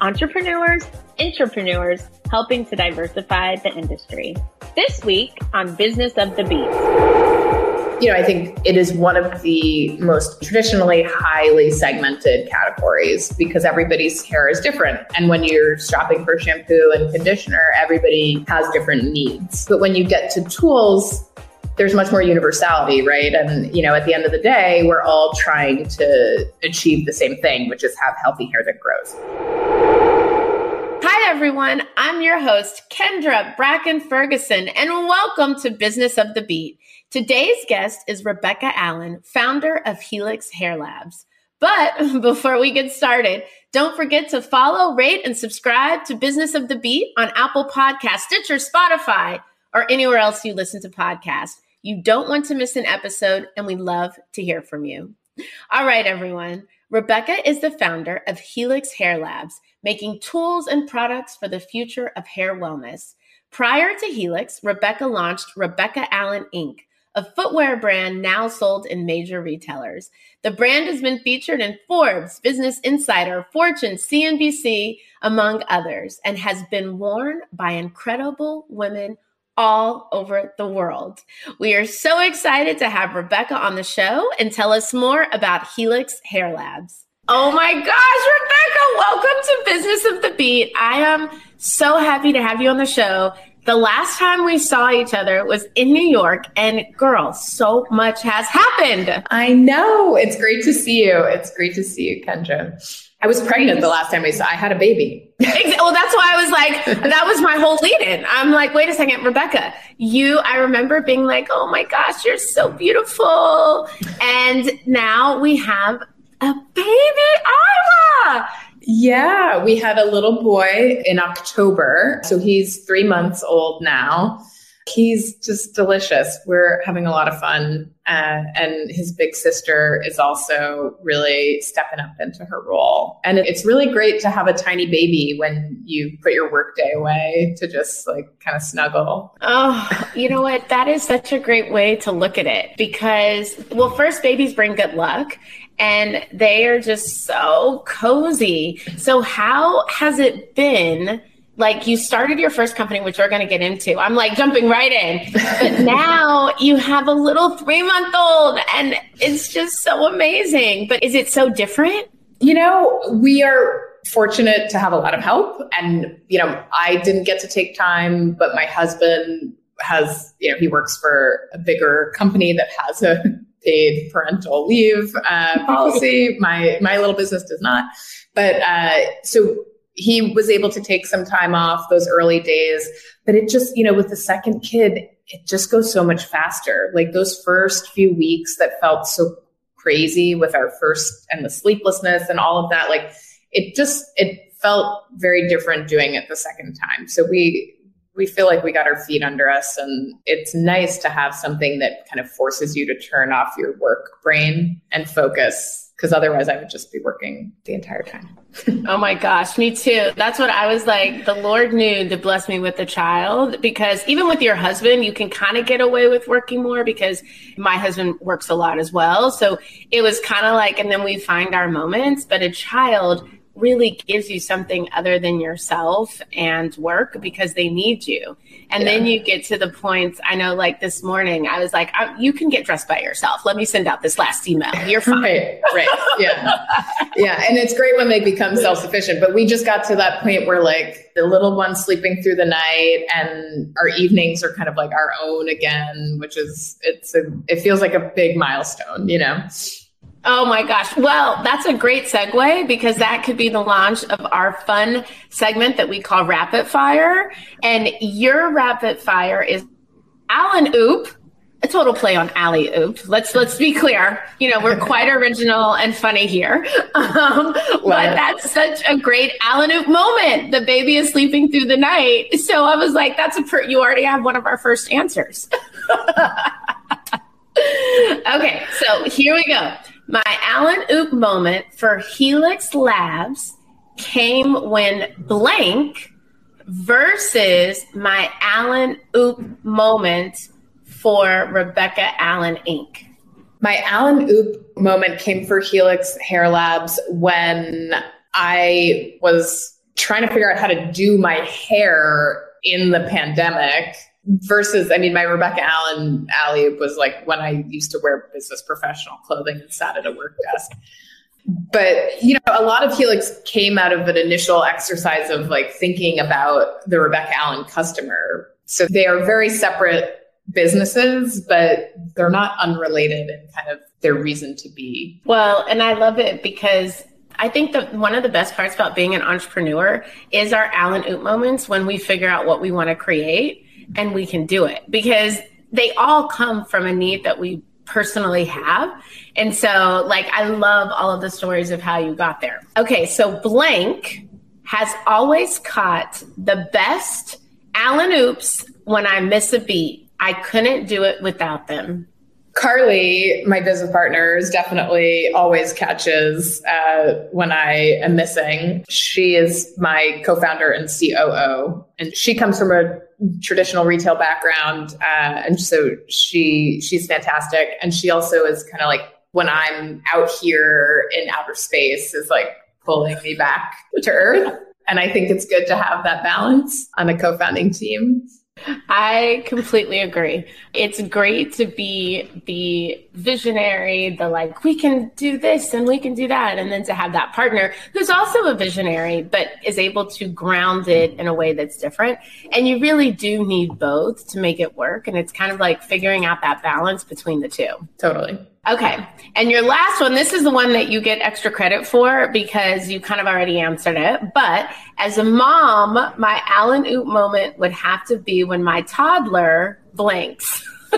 entrepreneurs, entrepreneurs, helping to diversify the industry. This week on Business of the Beat. You know, I think it is one of the most traditionally highly segmented categories because everybody's hair is different. And when you're shopping for shampoo and conditioner, everybody has different needs. But when you get to tools, there's much more universality, right? And, you know, at the end of the day, we're all trying to achieve the same thing, which is have healthy hair that grows. Everyone. I'm your host, Kendra Bracken Ferguson, and welcome to Business of the Beat. Today's guest is Rebecca Allen, founder of Helix Hair Labs. But before we get started, don't forget to follow, rate, and subscribe to Business of the Beat on Apple Podcast, Stitcher, Spotify, or anywhere else you listen to podcasts. You don't want to miss an episode, and we love to hear from you. All right, everyone. Rebecca is the founder of Helix Hair Labs, making tools and products for the future of hair wellness. Prior to Helix, Rebecca launched Rebecca Allen Inc., a footwear brand now sold in major retailers. The brand has been featured in Forbes, Business Insider, Fortune, CNBC, among others, and has been worn by incredible women all over the world. We are so excited to have Rebecca on the show and tell us more about Helix Hair Labs. Oh my gosh, Rebecca, welcome to Business of the Beat. I am so happy to have you on the show. The last time we saw each other was in New York, and girl, so much has happened. I know. It's great to see you. It's great to see you, Kendra. I was pregnant the last time we saw. I had a baby. well, that's why I was like, that was my whole lead in. I'm like, wait a second, Rebecca, you, I remember being like, oh my gosh, you're so beautiful. And now we have a baby, Ira. Yeah, we had a little boy in October. So he's three months old now. He's just delicious. We're having a lot of fun. Uh, and his big sister is also really stepping up into her role. And it's really great to have a tiny baby when you put your workday away to just like kind of snuggle. Oh, you know what? That is such a great way to look at it because, well, first, babies bring good luck and they are just so cozy. So, how has it been? like you started your first company, which we're going to get into. I'm like jumping right in. But now you have a little three month old and it's just so amazing. But is it so different? You know, we are fortunate to have a lot of help. And, you know, I didn't get to take time, but my husband has, you know, he works for a bigger company that has a paid parental leave uh, policy. my, my little business does not. But uh, so he was able to take some time off those early days but it just you know with the second kid it just goes so much faster like those first few weeks that felt so crazy with our first and the sleeplessness and all of that like it just it felt very different doing it the second time so we we feel like we got our feet under us and it's nice to have something that kind of forces you to turn off your work brain and focus because otherwise I would just be working the entire time. oh my gosh, me too. That's what I was like. The Lord knew to bless me with a child because even with your husband, you can kind of get away with working more because my husband works a lot as well. So it was kind of like, and then we find our moments, but a child really gives you something other than yourself and work because they need you. And yeah. then you get to the points. I know, like this morning, I was like, I, "You can get dressed by yourself. Let me send out this last email. You're fine." right, right, yeah, yeah. And it's great when they become self sufficient. But we just got to that point where like the little one's sleeping through the night, and our evenings are kind of like our own again, which is it's a it feels like a big milestone, you know. Oh my gosh. Well, that's a great segue because that could be the launch of our fun segment that we call Rapid Fire. And your rapid fire is Allen Oop, a total play on alley oop. Let's let's be clear. You know, we're quite original and funny here. Um, but that's such a great Allen Oop moment. The baby is sleeping through the night. So I was like, that's a per- you already have one of our first answers. okay, so here we go. My Allen Oop moment for Helix Labs came when blank versus my Allen Oop moment for Rebecca Allen Inc. My Allen Oop moment came for Helix Hair Labs when I was trying to figure out how to do my hair in the pandemic versus i mean my rebecca allen alley was like when i used to wear business professional clothing and sat at a work desk. But you know a lot of helix came out of an initial exercise of like thinking about the rebecca allen customer. So they are very separate businesses but they're not unrelated in kind of their reason to be. Well and i love it because I think that one of the best parts about being an entrepreneur is our Allen Oop moments when we figure out what we want to create and we can do it because they all come from a need that we personally have. And so, like, I love all of the stories of how you got there. Okay, so blank has always caught the best Allen Oops when I miss a beat. I couldn't do it without them. Carly, my business partner, is definitely always catches uh, when I am missing. She is my co founder and COO, and she comes from a traditional retail background, uh, and so she she's fantastic. And she also is kind of like when I'm out here in outer space, is like pulling me back to earth. And I think it's good to have that balance on a co-founding team. I completely agree. It's great to be the visionary, the like, we can do this and we can do that. And then to have that partner who's also a visionary, but is able to ground it in a way that's different. And you really do need both to make it work. And it's kind of like figuring out that balance between the two. Totally. Okay. And your last one, this is the one that you get extra credit for because you kind of already answered it. But as a mom, my Allen Oop moment would have to be when my toddler blinks.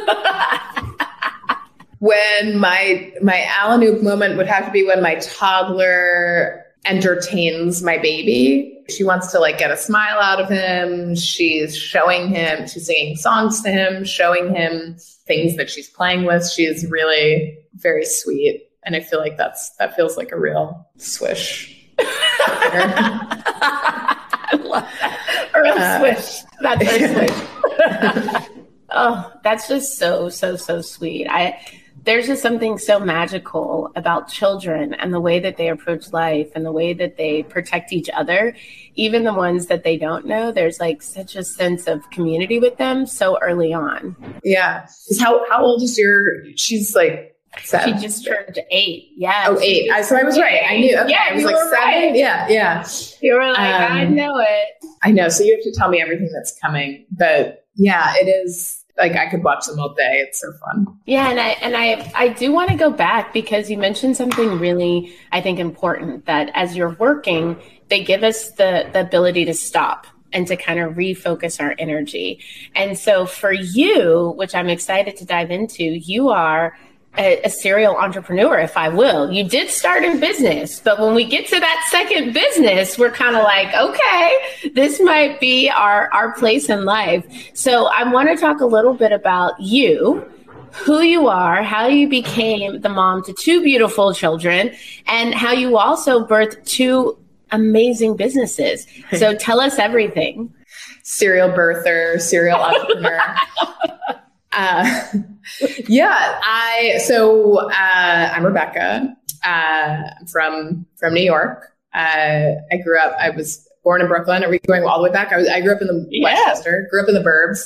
when my my Allen Oop moment would have to be when my toddler entertains my baby. She wants to like get a smile out of him. She's showing him, she's singing songs to him, showing him things that she's playing with. She is really very sweet. And I feel like that's that feels like a real swish. I love that. A real uh, swish. That's a swish. oh, that's just so, so, so sweet. I there's just something so magical about children and the way that they approach life and the way that they protect each other even the ones that they don't know there's like such a sense of community with them so early on yeah how, how old is your she's like Seven. She just turned eight. Yeah. Oh, eight. I, so I was right. I knew. Okay. Yeah, I was like seven. Right. Yeah. Yeah. You were like, um, I know it. I know. So you have to tell me everything that's coming. But yeah, it is like I could watch them all day. It's so fun. Yeah, and I and I I do want to go back because you mentioned something really I think important that as you're working, they give us the the ability to stop and to kind of refocus our energy. And so for you, which I'm excited to dive into, you are a, a, serial entrepreneur, if I will. You did start in business, but when we get to that second business, we're kind of like, okay, this might be our, our place in life. So I want to talk a little bit about you, who you are, how you became the mom to two beautiful children, and how you also birthed two amazing businesses. So tell us everything. Serial birther, serial entrepreneur. Uh, yeah, I so uh, I'm Rebecca. Uh, I'm from from New York. Uh, I grew up, I was born in Brooklyn. Are we going all the way back? I, was, I grew up in the Yeah. Westchester, grew up in the burbs.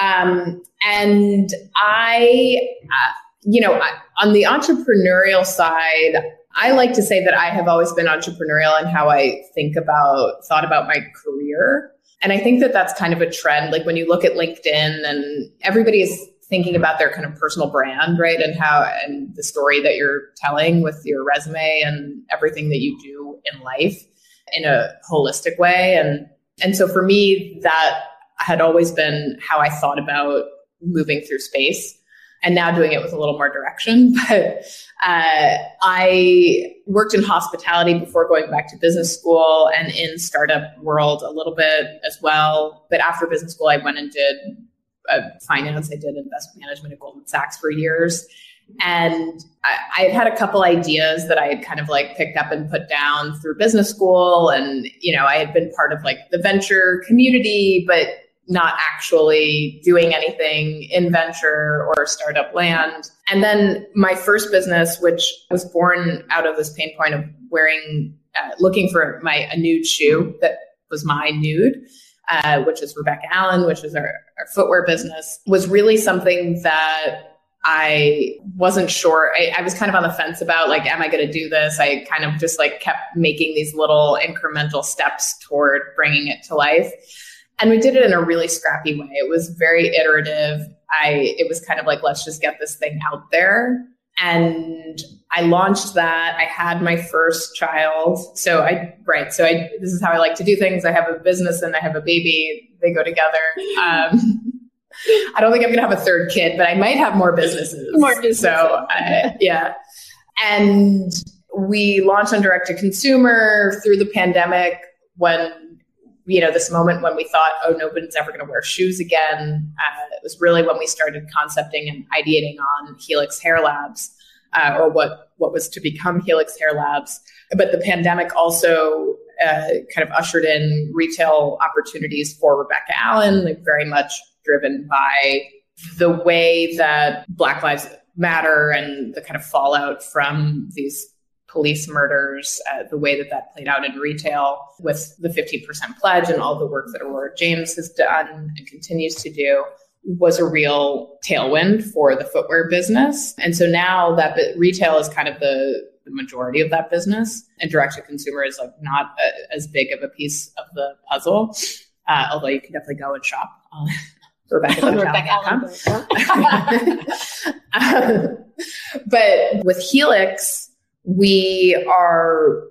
Um, and I, uh, you know, I, on the entrepreneurial side, I like to say that I have always been entrepreneurial in how I think about, thought about my career. And I think that that's kind of a trend. Like when you look at LinkedIn and everybody is thinking about their kind of personal brand, right? And how, and the story that you're telling with your resume and everything that you do in life in a holistic way. And, and so for me, that had always been how I thought about moving through space and now doing it with a little more direction. But uh, I worked in hospitality before going back to business school and in startup world a little bit as well. But after business school, I went and did uh, finance. I did investment management at Goldman Sachs for years. And I, I had had a couple ideas that I had kind of like picked up and put down through business school. And, you know, I had been part of like the venture community, but not actually doing anything in venture or startup land. And then my first business, which was born out of this pain point of wearing, uh, looking for my a nude shoe that was my nude, uh, which is Rebecca Allen, which is our, our footwear business, was really something that I wasn't sure. I, I was kind of on the fence about like, am I going to do this? I kind of just like kept making these little incremental steps toward bringing it to life. And we did it in a really scrappy way. It was very iterative. I, it was kind of like, let's just get this thing out there. And I launched that. I had my first child. So I, right. So I, this is how I like to do things. I have a business and I have a baby. They go together. Um, I don't think I'm going to have a third kid, but I might have more businesses. More businesses. So I, yeah. And we launched on direct to consumer through the pandemic when you know this moment when we thought oh nobody's ever going to wear shoes again. Uh, it was really when we started concepting and ideating on helix hair labs uh, or what what was to become helix hair labs. But the pandemic also uh, kind of ushered in retail opportunities for rebecca allen like very much driven by the way that black lives matter and the kind of fallout from these police murders, uh, the way that that played out in retail with the 15% pledge and all the work that Aurora James has done and continues to do was a real tailwind for the footwear business. And so now that retail is kind of the, the majority of that business and direct to consumer is like not a, as big of a piece of the puzzle. Uh, although you can definitely go and shop on Rebecca.com. um, but with Helix, we are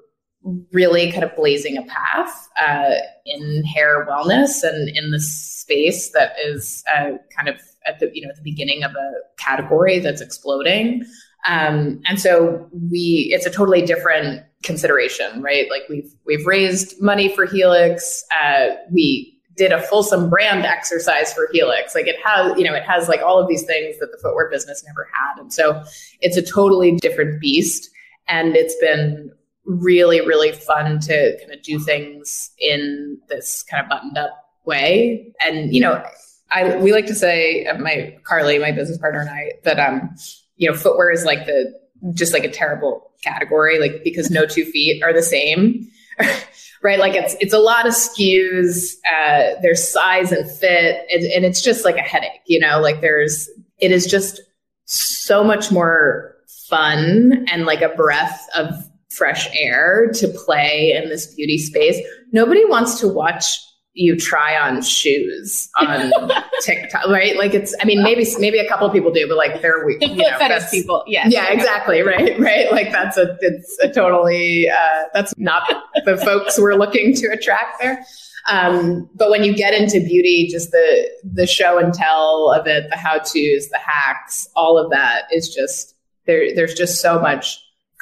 really kind of blazing a path uh, in hair wellness and in this space that is uh, kind of at the you know at the beginning of a category that's exploding. Um, and so we it's a totally different consideration, right? Like we've we've raised money for Helix. Uh, we did a fulsome brand exercise for Helix. Like it has, you know, it has like all of these things that the footwear business never had. And so it's a totally different beast. And it's been really, really fun to kind of do things in this kind of buttoned up way. And, you know, I we like to say uh, my Carly, my business partner and I, that um, you know, footwear is like the just like a terrible category, like because no two feet are the same. right? Like it's it's a lot of SKUs. Uh, there's size and fit, and, and it's just like a headache. You know, like there's it is just so much more fun and like a breath of fresh air to play in this beauty space. Nobody wants to watch you try on shoes on TikTok, right? Like it's, I mean, maybe, maybe a couple people do, but like they're, The you know, fetish people. Yeah. yeah, exactly. Right. Right. Like that's a, it's a totally, uh, that's not the folks we're looking to attract there. Um, but when you get into beauty, just the, the show and tell of it, the how to's, the hacks, all of that is just there. There's just so much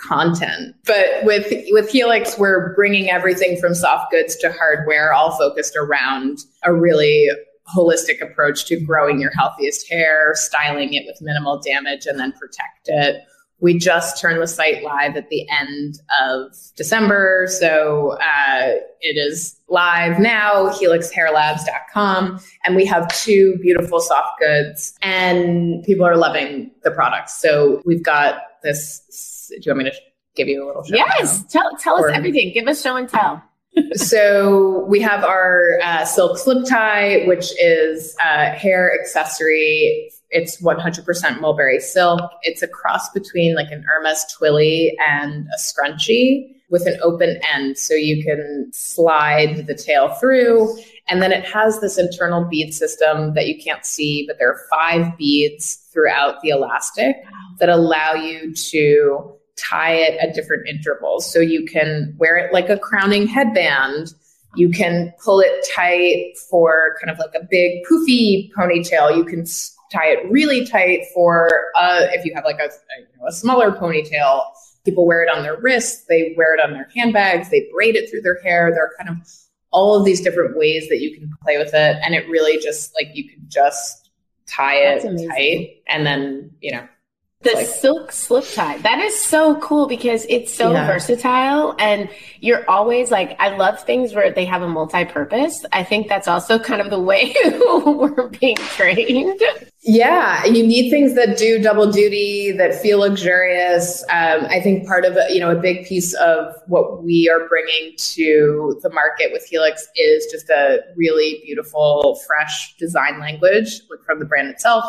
content. But with, with Helix, we're bringing everything from soft goods to hardware, all focused around a really holistic approach to growing your healthiest hair, styling it with minimal damage, and then protect it. We just turned the site live at the end of December. So uh, it is live now, helixhairlabs.com. And we have two beautiful soft goods, and people are loving the products. So we've got this. Do you want me to give you a little show. Yes, tell tell or, us everything. Give us show and tell. so we have our uh, silk slip tie, which is a hair accessory. It's 100% mulberry silk. It's a cross between like an Hermes Twilly and a scrunchie with an open end so you can slide the tail through. And then it has this internal bead system that you can't see, but there are five beads throughout the elastic that allow you to tie it at different intervals. So you can wear it like a crowning headband. You can pull it tight for kind of like a big poofy ponytail. You can tie it really tight for uh, if you have like a, a, you know, a smaller ponytail People wear it on their wrists, they wear it on their handbags, they braid it through their hair. There are kind of all of these different ways that you can play with it. And it really just like you can just tie it tight and then, you know, the like, silk slip tie. That is so cool because it's so yeah. versatile and you're always like, I love things where they have a multi purpose. I think that's also kind of the way we're being trained. Yeah, you need things that do double duty, that feel luxurious. Um, I think part of you know a big piece of what we are bringing to the market with Helix is just a really beautiful, fresh design language from the brand itself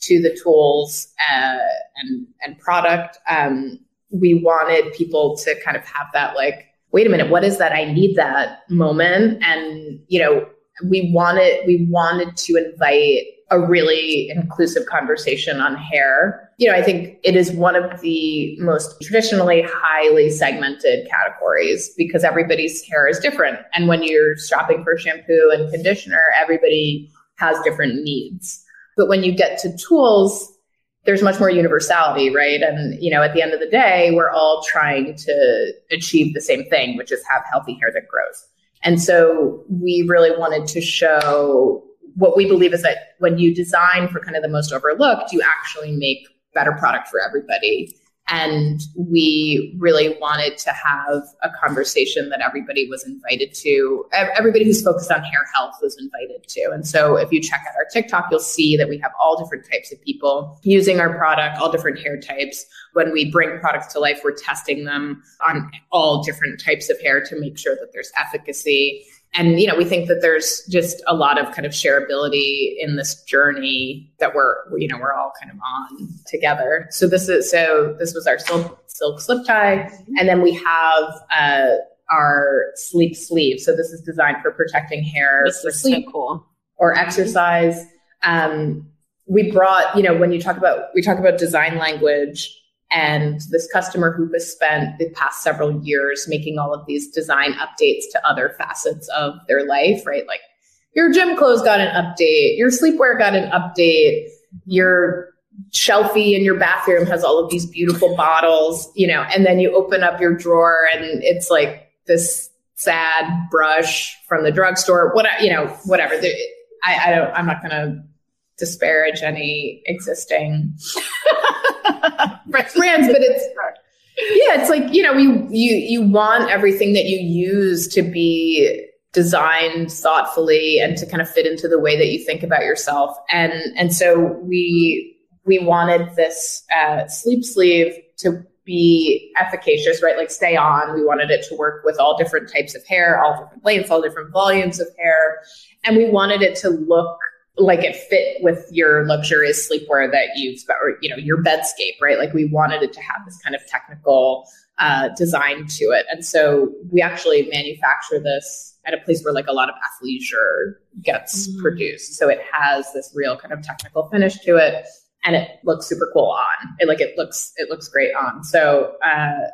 to the tools uh, and and product. Um, we wanted people to kind of have that like, wait a minute, what is that? I need that moment, and you know, we wanted we wanted to invite a really inclusive conversation on hair. You know, I think it is one of the most traditionally highly segmented categories because everybody's hair is different. And when you're shopping for shampoo and conditioner, everybody has different needs. But when you get to tools, there's much more universality, right? And, you know, at the end of the day, we're all trying to achieve the same thing, which is have healthy hair that grows. And so we really wanted to show what we believe is that when you design for kind of the most overlooked, you actually make better product for everybody. And we really wanted to have a conversation that everybody was invited to. Everybody who's focused on hair health was invited to. And so if you check out our TikTok, you'll see that we have all different types of people using our product, all different hair types. When we bring products to life, we're testing them on all different types of hair to make sure that there's efficacy and you know we think that there's just a lot of kind of shareability in this journey that we're you know we're all kind of on together. So this is so this was our silk silk slip tie. And then we have uh, our sleep sleeve. So this is designed for protecting hair this for sleep so cool. or exercise. Um, we brought you know when you talk about we talk about design language and this customer who has spent the past several years making all of these design updates to other facets of their life, right? Like your gym clothes got an update, your sleepwear got an update, your shelfie in your bathroom has all of these beautiful bottles, you know, and then you open up your drawer and it's like this sad brush from the drugstore, what you know, whatever. I, I don't. I'm not going to disparage any existing brands, but it's yeah, it's like you know, you you you want everything that you use to be designed thoughtfully and to kind of fit into the way that you think about yourself, and and so we we wanted this uh, sleep sleeve to be efficacious, right? Like stay on. We wanted it to work with all different types of hair, all different lengths, all different volumes of hair. And we wanted it to look like it fit with your luxurious sleepwear that you've got or you know your bedscape right? Like we wanted it to have this kind of technical uh, design to it. And so we actually manufacture this at a place where like a lot of athleisure gets mm. produced. So it has this real kind of technical finish to it and it looks super cool on it like it looks it looks great on. So uh,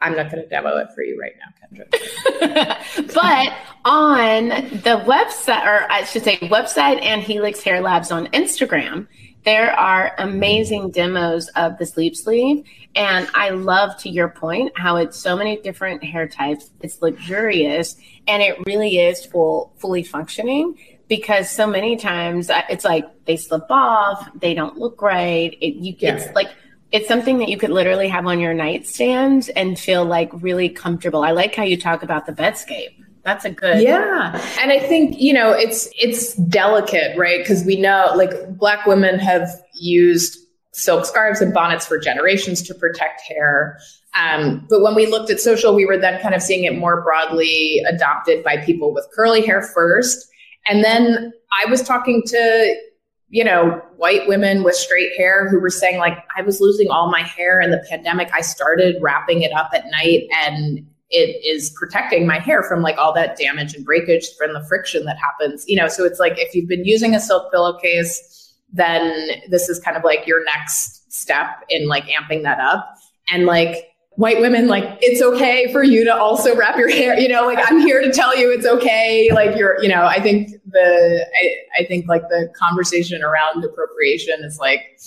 I'm not going to demo it for you right now, Kendra. but on the website, or I should say, website and Helix Hair Labs on Instagram, there are amazing demos of the sleep sleeve. And I love, to your point, how it's so many different hair types. It's luxurious and it really is full, fully functioning because so many times uh, it's like they slip off, they don't look right. It, you, yeah. It's like, it's something that you could literally have on your nightstand and feel like really comfortable. I like how you talk about the bedscape. That's a good Yeah. And I think, you know, it's it's delicate, right? Cuz we know like black women have used silk scarves and bonnets for generations to protect hair. Um, but when we looked at social, we were then kind of seeing it more broadly adopted by people with curly hair first. And then I was talking to, you know, white women with straight hair who were saying, like, I was losing all my hair in the pandemic. I started wrapping it up at night and it is protecting my hair from like all that damage and breakage from the friction that happens. You know, so it's like if you've been using a silk pillowcase, then this is kind of like your next step in like amping that up. And like white women like it's okay for you to also wrap your hair you know like i'm here to tell you it's okay. Like you're you know i think the I, I think like the conversation around appropriation is like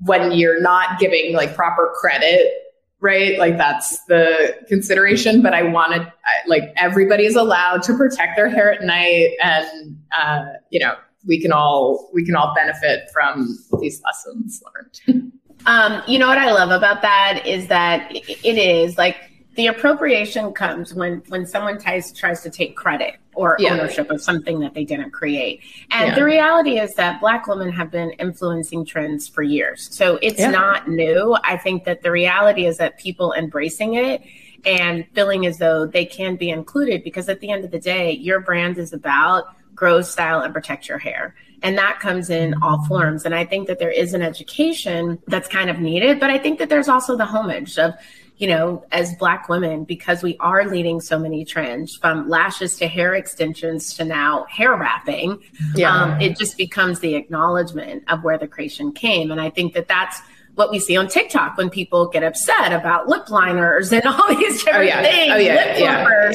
when you're not giving like proper credit right? Like that's the consideration but i wanted like everybody is allowed to protect their hair at night and uh, you know we can all we can all benefit from these lessons learned Um, you know what I love about that is that it is like the appropriation comes when when someone tries tries to take credit or yeah. ownership of something that they didn't create. And yeah. the reality is that black women have been influencing trends for years. So it's yeah. not new. I think that the reality is that people embracing it and feeling as though they can be included because at the end of the day, your brand is about grow, style, and protect your hair. And that comes in all forms. And I think that there is an education that's kind of needed, but I think that there's also the homage of, you know, as Black women, because we are leading so many trends from lashes to hair extensions to now hair wrapping, yeah. um, it just becomes the acknowledgement of where the creation came. And I think that that's what we see on TikTok when people get upset about lip liners and all these different oh, yeah. things, oh, yeah. lip yeah.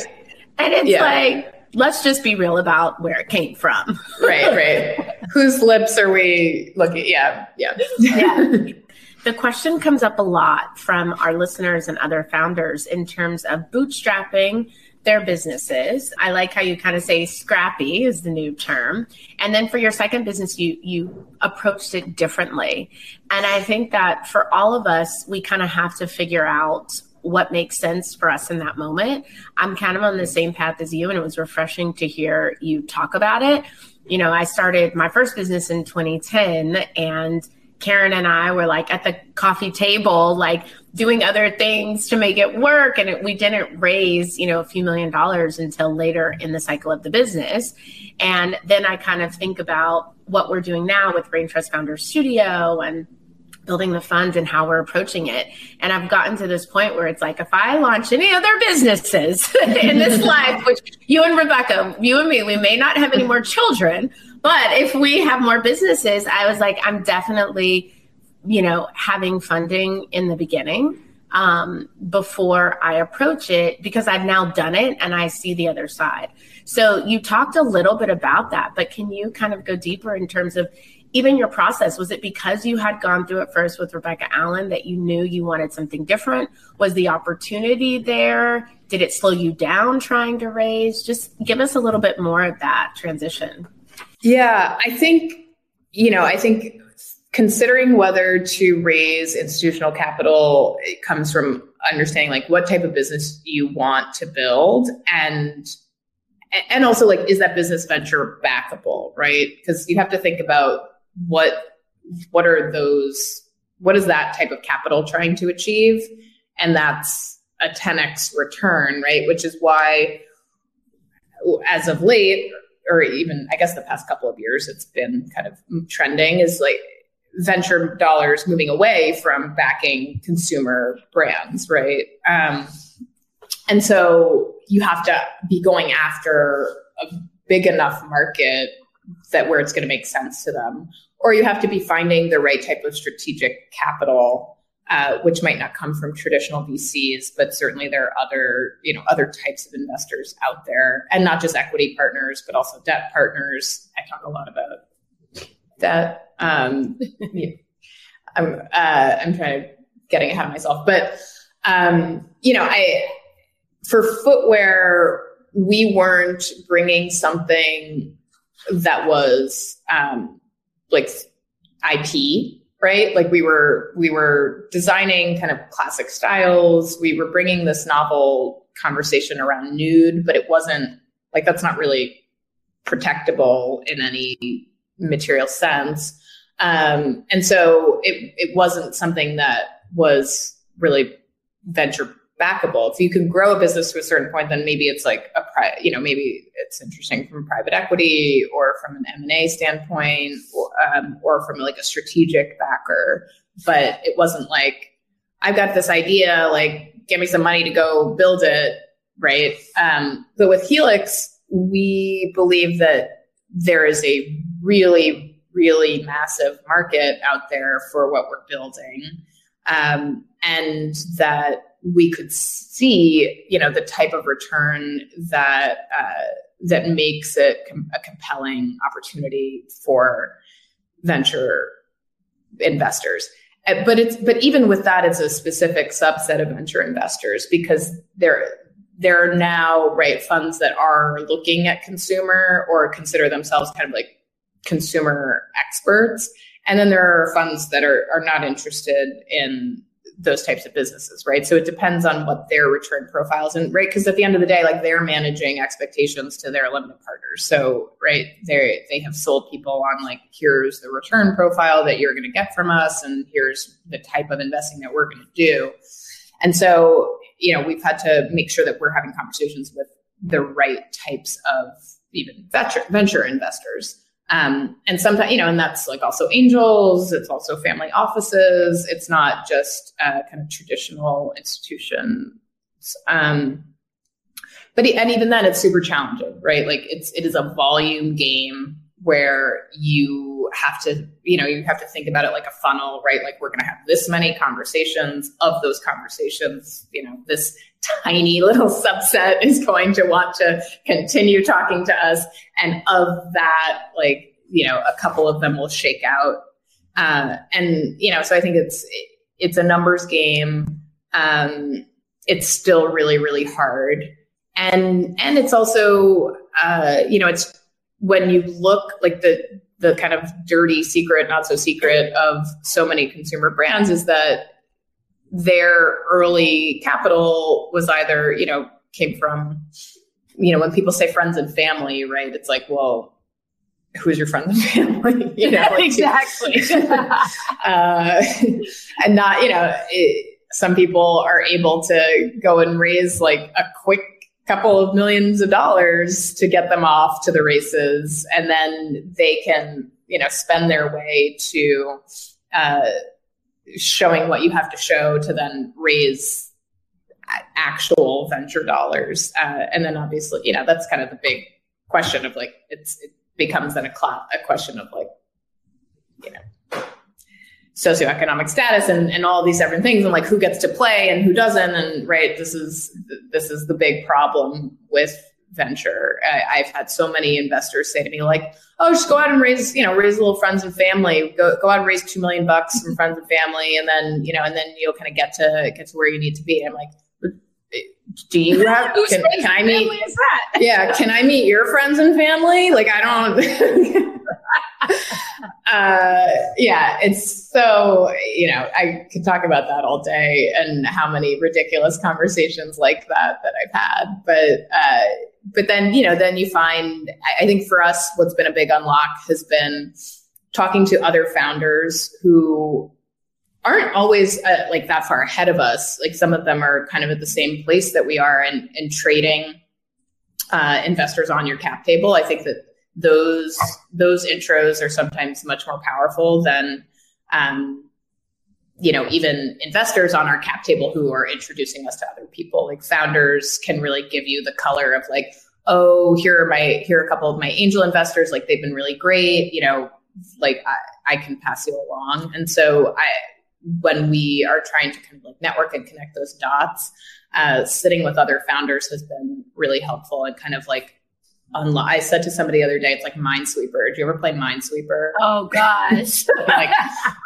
And it's like, let's just be real about where it came from. right, right. Whose lips are we looking? Yeah, yeah. yeah. The question comes up a lot from our listeners and other founders in terms of bootstrapping their businesses. I like how you kind of say scrappy is the new term. And then for your second business you you approached it differently. And I think that for all of us we kind of have to figure out what makes sense for us in that moment. I'm kind of on the same path as you, and it was refreshing to hear you talk about it. You know, I started my first business in 2010, and Karen and I were like at the coffee table, like doing other things to make it work. And it, we didn't raise, you know, a few million dollars until later in the cycle of the business. And then I kind of think about what we're doing now with Brain Trust Founder Studio and building the fund and how we're approaching it. And I've gotten to this point where it's like, if I launch any other businesses in this life, which you and Rebecca, you and me, we may not have any more children, but if we have more businesses, I was like, I'm definitely, you know, having funding in the beginning um, before I approach it because I've now done it and I see the other side. So you talked a little bit about that, but can you kind of go deeper in terms of even your process was it because you had gone through it first with rebecca allen that you knew you wanted something different? Was the opportunity there? Did it slow you down trying to raise? Just give us a little bit more of that transition. Yeah i think you know i think considering whether to raise institutional capital it comes from understanding like what type of business you want to build and and also like is that business venture backable right? Because you have to think about what what are those what is that type of capital trying to achieve? And that's a 10x return right? Which is why as of late or even i guess the past couple of years it's been kind of trending is like venture dollars moving away from backing consumer brands right? Um, and so you have to be going after a big enough market that where it's going to make sense to them or you have to be finding the right type of strategic capital uh, which might not come from traditional VCs, but certainly there are other, you know, other types of investors out there, and not just equity partners, but also debt partners. I talk a lot about that. Um, I'm uh, I'm trying to getting ahead of myself, but um, you know, I for footwear we weren't bringing something that was um, like IP, right? Like we were we were designing kind of classic styles. We were bringing this novel conversation around nude, but it wasn't like that's not really protectable in any material sense. Um, and so it, it wasn't something that was really venture backable. If you can grow a business to a certain point, then maybe it's like a pri- you know maybe it's interesting from private equity or from an M and A standpoint, or, um, or from like a strategic backer. But it wasn't like I've got this idea, like give me some money to go build it, right? Um, but with Helix, we believe that there is a really, really massive market out there for what we're building. Um, and that we could see, you know, the type of return that uh, that makes it com- a compelling opportunity for venture investors. Uh, but it's but even with that, it's a specific subset of venture investors because there there are now right funds that are looking at consumer or consider themselves kind of like consumer experts, and then there are funds that are are not interested in those types of businesses, right? So it depends on what their return profiles and right because at the end of the day, like they're managing expectations to their limited partners. So right, they they have sold people on like here's the return profile that you're going to get from us, and here's the type of investing that we're going to do. And so you know we've had to make sure that we're having conversations with the right types of even venture venture investors um, and sometimes, you know, and that's like also angels, it's also family offices, it's not just uh, kind of traditional institutions. Um, but and even then, it's super challenging, right? Like it's it is a volume game where you have to, you know, you have to think about it like a funnel, right? Like we're going to have this many conversations. Of those conversations, you know, this tiny little subset is going to want to continue talking to us. And of that, like, you know, a couple of them will shake out. Uh, and, you know, so I think it's, it's a numbers game. Um, it's still really, really hard. And, and it's also, uh, you know, it's when you look like the, the kind of dirty secret, not so secret of so many consumer brands is that their early capital was either, you know, came from, you know, when people say friends and family, right? It's like, well, who's your friends and family? you know, like, exactly. uh, and not, you know, it, some people are able to go and raise like a quick couple of millions of dollars to get them off to the races, and then they can, you know, spend their way to. Uh, showing what you have to show to then raise actual venture dollars. Uh, and then obviously, you know, that's kind of the big question of like, it's, it becomes then a, cl- a question of like, you know, socioeconomic status and, and all these different things and like who gets to play and who doesn't. And right, this is, this is the big problem with venture. I, have had so many investors say to me like, "Oh, just go out and raise, you know, raise a little friends and family. Go go out and raise two million bucks from friends and family, and then you know, and then you'll kind of get to get to where you need to be." I'm like. Do you have? Can, can I meet? Yeah, can I meet your friends and family? Like, I don't. uh, yeah, it's so, you know, I could talk about that all day and how many ridiculous conversations like that that I've had. But, uh, but then, you know, then you find, I think for us, what's been a big unlock has been talking to other founders who aren't always uh, like that far ahead of us. Like some of them are kind of at the same place that we are and, trading uh, investors on your cap table. I think that those those intros are sometimes much more powerful than um, you know even investors on our cap table who are introducing us to other people like founders can really give you the color of like oh here are my here are a couple of my angel investors like they've been really great you know like i, I can pass you along and so i when we are trying to kind of like network and connect those dots uh, sitting with other founders has been really helpful and kind of like unlo- I said to somebody the other day, it's like Minesweeper. Do you ever play Minesweeper? Oh gosh, like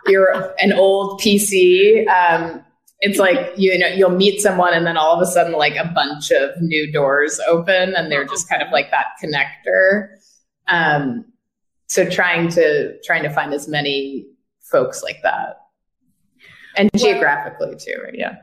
you're an old PC. Um, it's like you know you'll meet someone and then all of a sudden like a bunch of new doors open and they're just kind of like that connector. Um, so trying to trying to find as many folks like that, and well, geographically too, right? Yeah.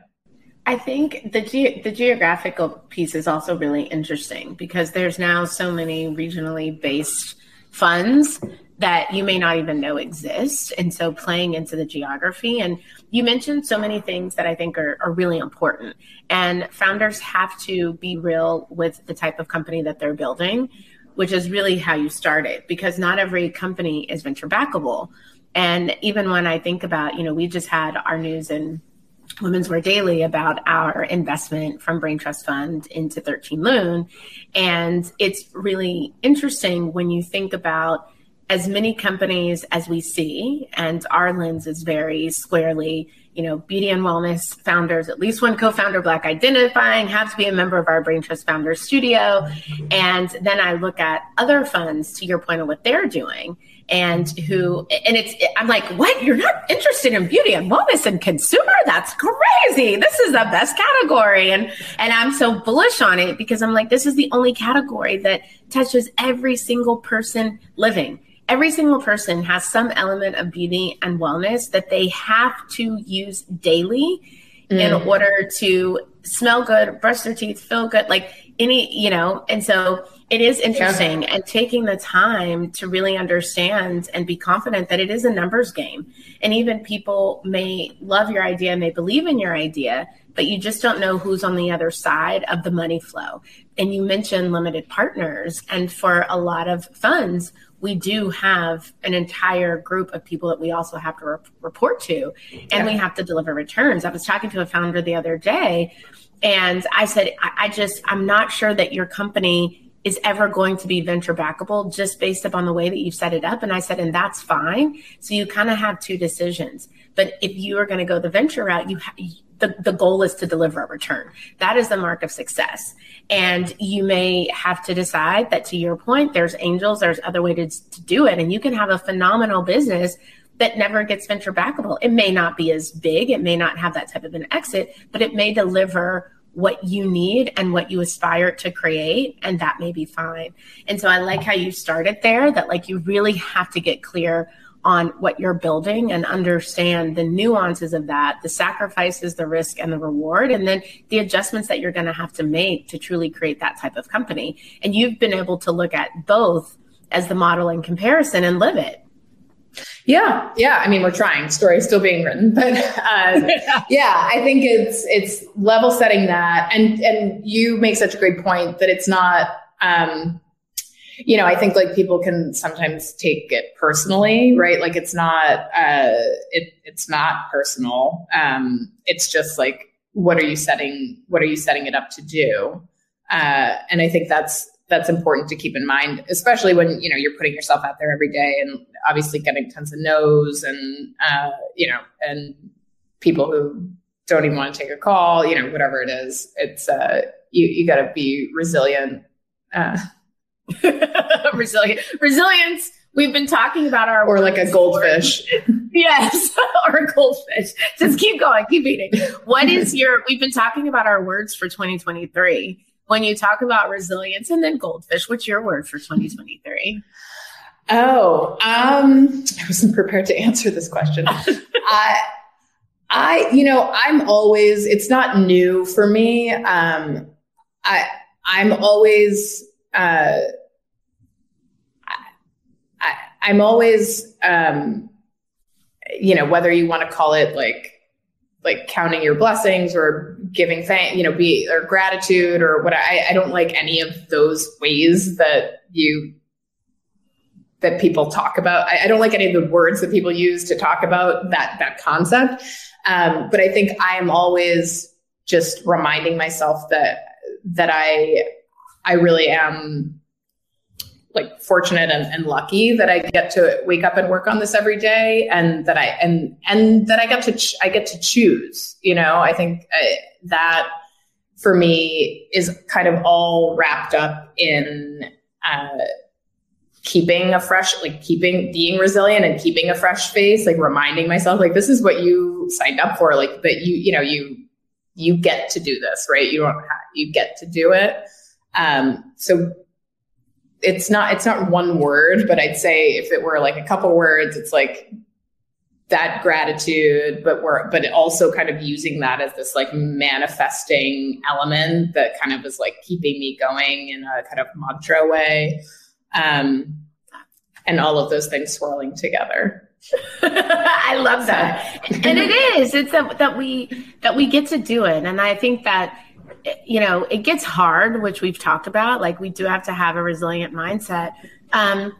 I think the ge- the geographical piece is also really interesting because there's now so many regionally based funds that you may not even know exist. And so playing into the geography. And you mentioned so many things that I think are, are really important. And founders have to be real with the type of company that they're building, which is really how you start it, because not every company is venture backable. And even when I think about, you know, we just had our news in Women's Wear Daily about our investment from Brain Trust Fund into 13 Moon. And it's really interesting when you think about as many companies as we see, and our lens is very squarely, you know, beauty and wellness founders, at least one co-founder black identifying, have to be a member of our Brain Trust Founders Studio. And then I look at other funds to your point of what they're doing and who and it's i'm like what? You're not interested in beauty and wellness and consumer? That's crazy. This is the best category. And and i'm so bullish on it because i'm like this is the only category that touches every single person living. Every single person has some element of beauty and wellness that they have to use daily mm. in order to smell good, brush their teeth, feel good, like any, you know, and so it is interesting yeah. and taking the time to really understand and be confident that it is a numbers game. And even people may love your idea, and may believe in your idea, but you just don't know who's on the other side of the money flow. And you mentioned limited partners. And for a lot of funds, we do have an entire group of people that we also have to re- report to and yeah. we have to deliver returns. I was talking to a founder the other day and I said, I, just, I'm not sure that your company is ever going to be venture backable just based upon the way that you've set it up. And I said, and that's fine. So you kind of have two decisions. But if you are going to go the venture route, you ha- the, the goal is to deliver a return. That is the mark of success. And you may have to decide that to your point, there's angels, there's other ways to, to do it. And you can have a phenomenal business that never gets venture backable. It may not be as big, it may not have that type of an exit, but it may deliver what you need and what you aspire to create, and that may be fine. And so I like how you started there that like you really have to get clear on what you're building and understand the nuances of that, the sacrifices, the risk, and the reward, and then the adjustments that you're going to have to make to truly create that type of company. And you've been able to look at both as the model in comparison and live it. Yeah, yeah. I mean, we're trying. Story still being written, but uh, yeah, I think it's it's level setting that, and and you make such a great point that it's not. Um, you know, I think like people can sometimes take it personally, right? Like it's not, uh, it, it's not personal. Um, it's just like, what are you setting, what are you setting it up to do? Uh, and I think that's, that's important to keep in mind, especially when, you know, you're putting yourself out there every day and obviously getting tons of no's and, uh, you know, and people who don't even want to take a call, you know, whatever it is, it's, uh, you, you gotta be resilient. Uh, Resilient resilience. We've been talking about our or like a goldfish. yes, or a goldfish. Just keep going, keep eating. What is your? We've been talking about our words for 2023. When you talk about resilience and then goldfish, what's your word for 2023? Oh, um, I wasn't prepared to answer this question. I, I, you know, I'm always. It's not new for me. Um, I, I'm always uh, I, I'm always, um, you know, whether you want to call it like like counting your blessings or giving thank you know be or gratitude or what I, I don't like any of those ways that you that people talk about I, I, don't like any of the words that people use to talk about that that concept um, but i think i am always just reminding myself that that i I really am like fortunate and, and, lucky that I get to wake up and work on this every day, and that I and and that I get to ch- I get to choose. You know, I think uh, that for me is kind of all wrapped up in uh, keeping a fresh, like keeping being resilient and keeping a fresh face, like reminding myself, like this is what you signed up for, like that you you know you you get to do this, right? You don't have, you get to do it. Um, so it's not it's not one word, but I'd say if it were like a couple words, it's like that gratitude, but we're but also kind of using that as this like manifesting element that kind of is like keeping me going in a kind of mantra way. Um, and all of those things swirling together. I love that. and it is. It's that, that we that we get to do it. And I think that you know, it gets hard, which we've talked about. Like we do have to have a resilient mindset. Um,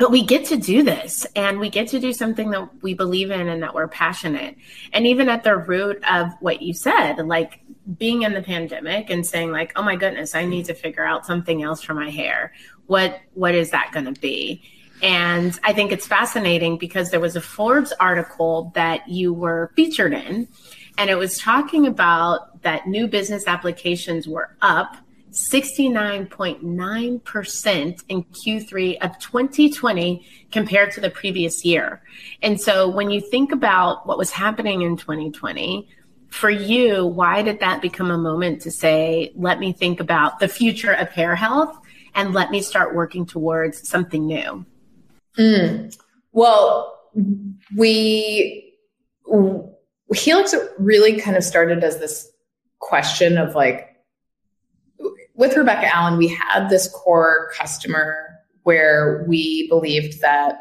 but we get to do this and we get to do something that we believe in and that we're passionate. And even at the root of what you said, like being in the pandemic and saying like, "Oh my goodness, I need to figure out something else for my hair." What what is that going to be? And I think it's fascinating because there was a Forbes article that you were featured in and it was talking about that new business applications were up 69.9% in Q3 of 2020 compared to the previous year. And so when you think about what was happening in 2020, for you, why did that become a moment to say, let me think about the future of hair health and let me start working towards something new? Mm. Well, we Helix really kind of started as this question of like, with Rebecca Allen, we had this core customer where we believed that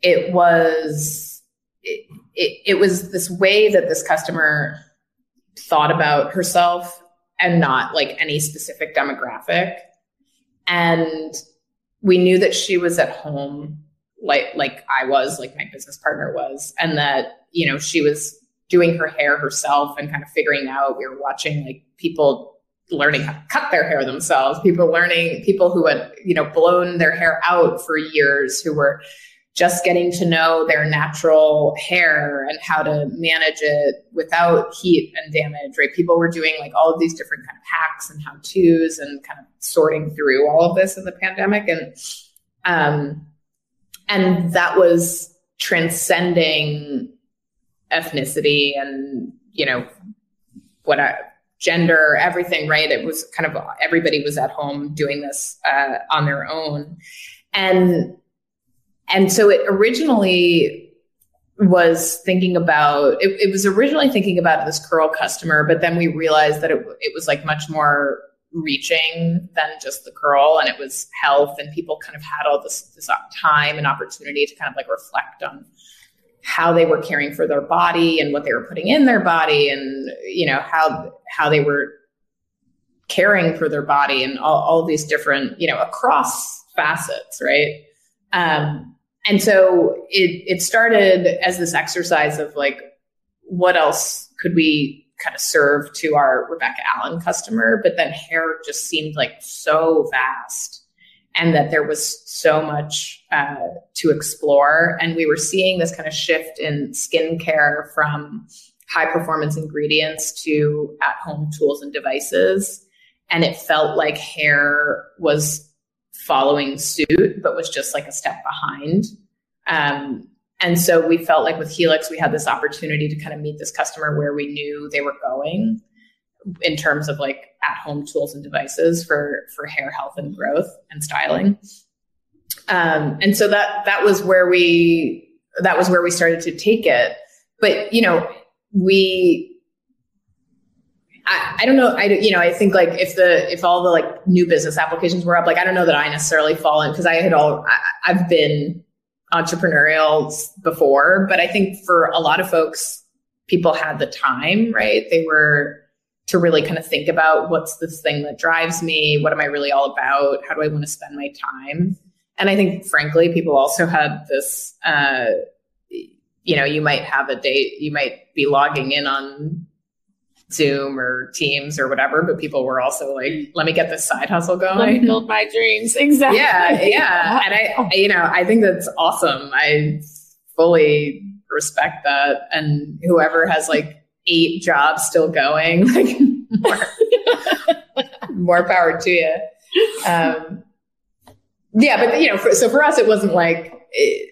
it was it, it, it was this way that this customer thought about herself and not like any specific demographic and we knew that she was at home like like I was like my business partner was and that you know she was doing her hair herself and kind of figuring out. We were watching like people learning how to cut their hair themselves, people learning, people who had, you know, blown their hair out for years, who were just getting to know their natural hair and how to manage it without heat and damage, right? People were doing like all of these different kind of hacks and how to's and kind of sorting through all of this in the pandemic. And, um, and that was transcending ethnicity and you know what I, gender everything right? It was kind of everybody was at home doing this uh, on their own. And and so it originally was thinking about it, it was originally thinking about this curl customer but then we realized that it, it was like much more reaching than just the curl and it was health and people kind of had all this this time and opportunity to kind of like reflect on how they were caring for their body and what they were putting in their body and you know how how they were caring for their body and all, all these different you know across facets right? Um, and so it it started as this exercise of like what else could we kind of serve to our rebecca allen customer? But then hair just seemed like so vast and that there was so much uh, to explore. And we were seeing this kind of shift in skincare from high performance ingredients to at home tools and devices. And it felt like hair was following suit, but was just like a step behind. Um, and so we felt like with Helix, we had this opportunity to kind of meet this customer where we knew they were going in terms of like at home tools and devices for for hair health and growth and styling um, and so that that was where we that was where we started to take it but you know we I, I don't know. I you know I think like if the if all the like new business applications were up, like I don't know that I necessarily fall in because I had all I, I've been entrepreneurial before, but I think for a lot of folks, people had the time, right? They were to really kind of think about what's this thing that drives me? What am I really all about? How do I want to spend my time? And I think, frankly, people also had this, uh, you know, you might have a date, you might be logging in on Zoom or Teams or whatever, but people were also like, let me get this side hustle going. Let me build my dreams. Exactly. Yeah. Yeah. and I, you know, I think that's awesome. I fully respect that. And whoever has like eight jobs still going. Like more, more power to you. Um, yeah, but you know, for, so for us, it wasn't like it,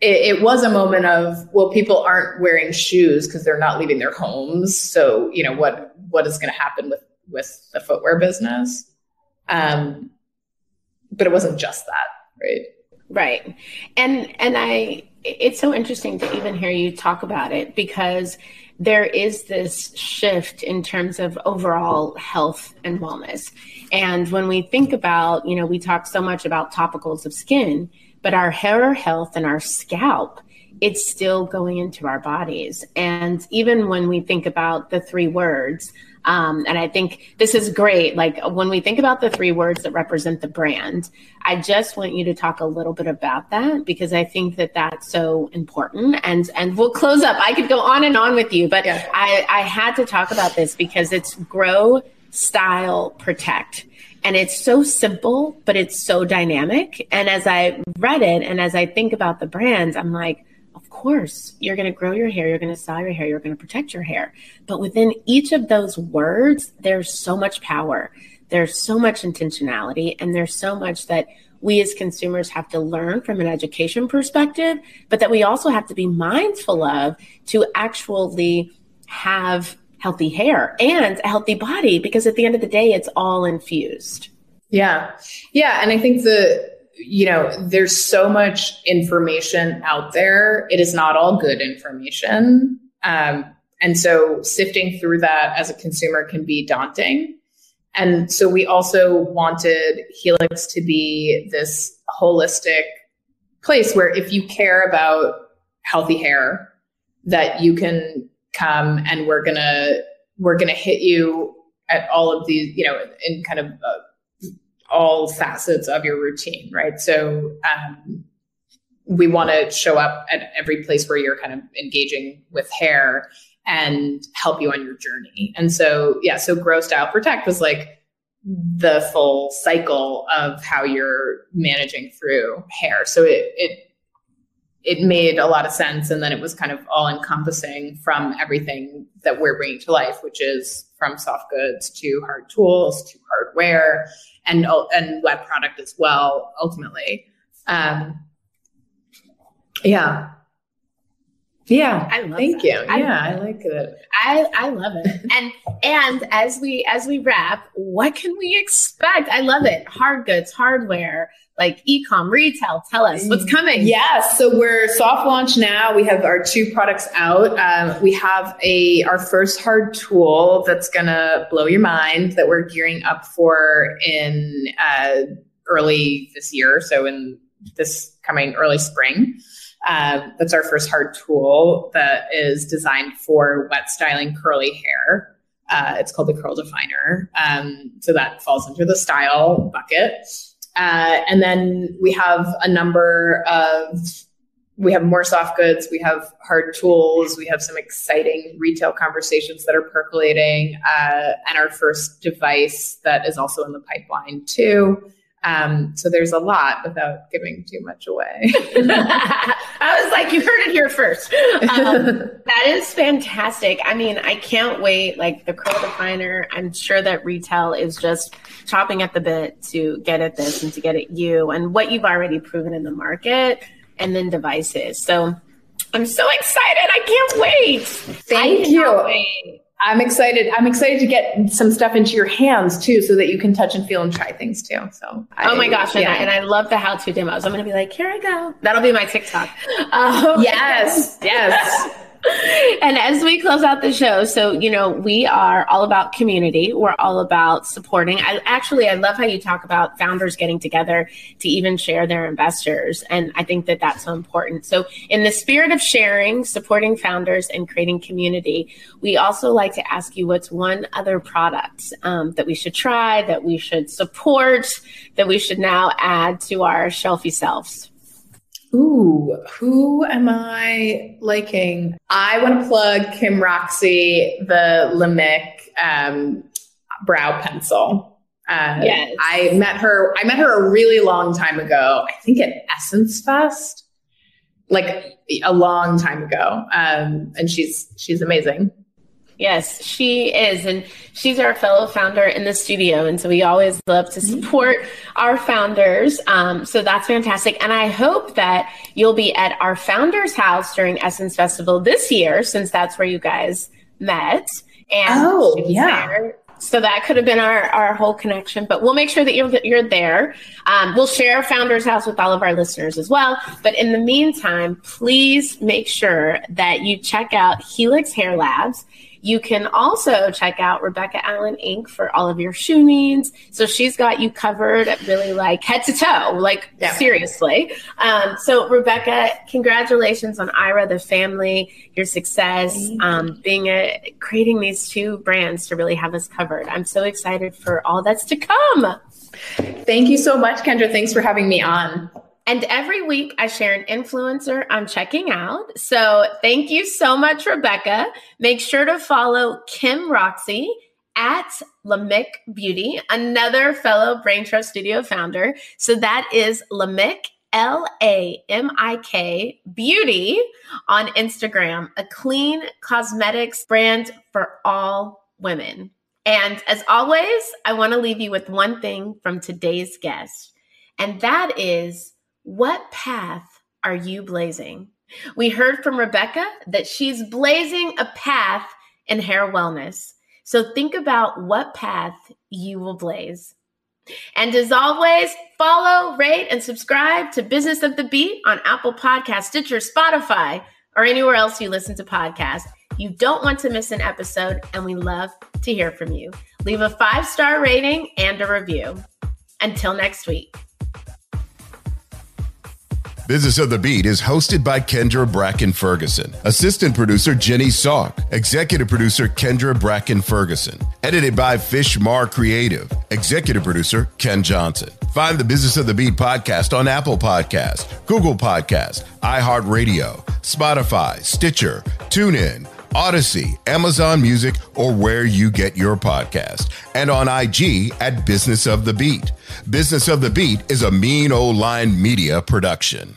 it, it, was a moment of well, people aren't wearing shoes because they're not leaving their homes. So you know what what is going to happen with with the footwear business? Um, but it wasn't just that, right? Right, and and I it's so interesting to even hear you talk about it because there is this shift in terms of overall health and wellness. And when we think about, you know, we talk so much about topicals of skin, but our hair health and our scalp, it's still going into our bodies. And even when we think about the three words, um, and I think this is great. Like when we think about the three words that represent the brand, I just want you to talk a little bit about that because I think that that's so important. And and we'll close up. I could go on and on with you, but yeah. I, I had to talk about this because it's grow, style, protect. And it's so simple, but it's so dynamic. And as I read it and as I think about the brands, I'm like, course, you're going to grow your hair, you're going to style your hair, you're going to protect your hair. But within each of those words, there's so much power, there's so much intentionality, and there's so much that we as consumers have to learn from an education perspective, but that we also have to be mindful of to actually have healthy hair and a healthy body because at the end of the day, it's all infused. Yeah. Yeah. And I think the, you know, there's so much information out there. It is not all good information. Um, and so sifting through that as a consumer can be daunting. And so we also wanted Helix to be this holistic place where if you care about healthy hair, that you can come and we're gonna we're gonna hit you at all of these, you know, in kind of uh, all facets of your routine, right? So um, we want to show up at every place where you're kind of engaging with hair and help you on your journey. And so, yeah, so Grow Style Protect was like the full cycle of how you're managing through hair. So it, it it made a lot of sense and then it was kind of all encompassing from everything that we're bringing to life which is from soft goods to hard tools to hardware and and web product as well. Ultimately, um, yeah. Yeah, I love it. thank that. you. I yeah, I like it. I I love it. And and as we as we wrap, what can we expect? I love it. Hard goods, hardware, like ecom, retail. Tell us what's coming. Yes, so we're soft launch now. We have our two products out. Um, we have a our first hard tool that's gonna blow your mind that we're gearing up for in uh, early this year. So in this coming early spring. Um, that's our first hard tool that is designed for wet styling curly hair. Uh, it's called the Curl Definer. Um, so that falls into the style bucket. Uh, and then we have a number of we have more soft goods, we have hard tools, we have some exciting retail conversations that are percolating, uh, and our first device that is also in the pipeline too. Um, so there's a lot without giving too much away. I was like, you heard it here first. Um, that is fantastic. I mean, I can't wait. Like the curl definer, I'm sure that retail is just chopping at the bit to get at this and to get at you and what you've already proven in the market and then devices. So I'm so excited. I can't wait. Thank you. Wait. I'm excited. I'm excited to get some stuff into your hands too, so that you can touch and feel and try things too. So, I, oh my gosh, yeah. and, I, and I love the how-to demos. I'm going to be like, here I go. That'll be my TikTok. Um, yes, yes. and as we close out the show, so you know, we are all about community. We're all about supporting. I actually I love how you talk about founders getting together to even share their investors, and I think that that's so important. So, in the spirit of sharing, supporting founders, and creating community, we also like to ask you what's one other product um, that we should try, that we should support, that we should now add to our shelfie selves. Ooh, who am I liking? I want to plug Kim Roxie, the Lamik um, brow pencil. Uh, yes. I met her. I met her a really long time ago. I think at Essence Fest, like a long time ago. Um, and she's she's amazing. Yes, she is. And she's our fellow founder in the studio. And so we always love to mm-hmm. support our founders. Um, so that's fantastic. And I hope that you'll be at our founders house during Essence Festival this year, since that's where you guys met. And oh, yeah. So that could have been our, our whole connection, but we'll make sure that you're, you're there. Um, we'll share Founders House with all of our listeners as well. But in the meantime, please make sure that you check out Helix Hair Labs. You can also check out Rebecca Allen Inc. for all of your shoe needs. So she's got you covered really like head to toe, like yeah. seriously. Um, so Rebecca, congratulations on Ira, the family, your success, um, being a creating these two brands to really have us covered. I'm so excited for all that's to come. Thank you so much, Kendra. Thanks for having me on. And every week I share an influencer I'm checking out. So thank you so much, Rebecca. Make sure to follow Kim Roxie at Lamik Beauty, another fellow Brain Trust Studio founder. So that is Lamik, L A M I K Beauty on Instagram, a clean cosmetics brand for all women. And as always, I want to leave you with one thing from today's guest, and that is what path are you blazing? We heard from Rebecca that she's blazing a path in hair wellness. So think about what path you will blaze. And as always, follow, rate, and subscribe to Business of the Beat on Apple Podcast, Stitcher, Spotify, or anywhere else you listen to podcasts. You don't want to miss an episode, and we love to hear from you. Leave a five star rating and a review. Until next week. Business of the Beat is hosted by Kendra Bracken Ferguson, assistant producer Jenny Salk, executive producer Kendra Bracken Ferguson, edited by Fishmar Creative, executive producer Ken Johnson. Find the Business of the Beat podcast on Apple Podcast, Google Podcast, iHeartRadio, Spotify, Stitcher, TuneIn, Audacy, Amazon Music, or where you get your podcast, and on IG at Business of the Beat. Business of the Beat is a mean old line media production.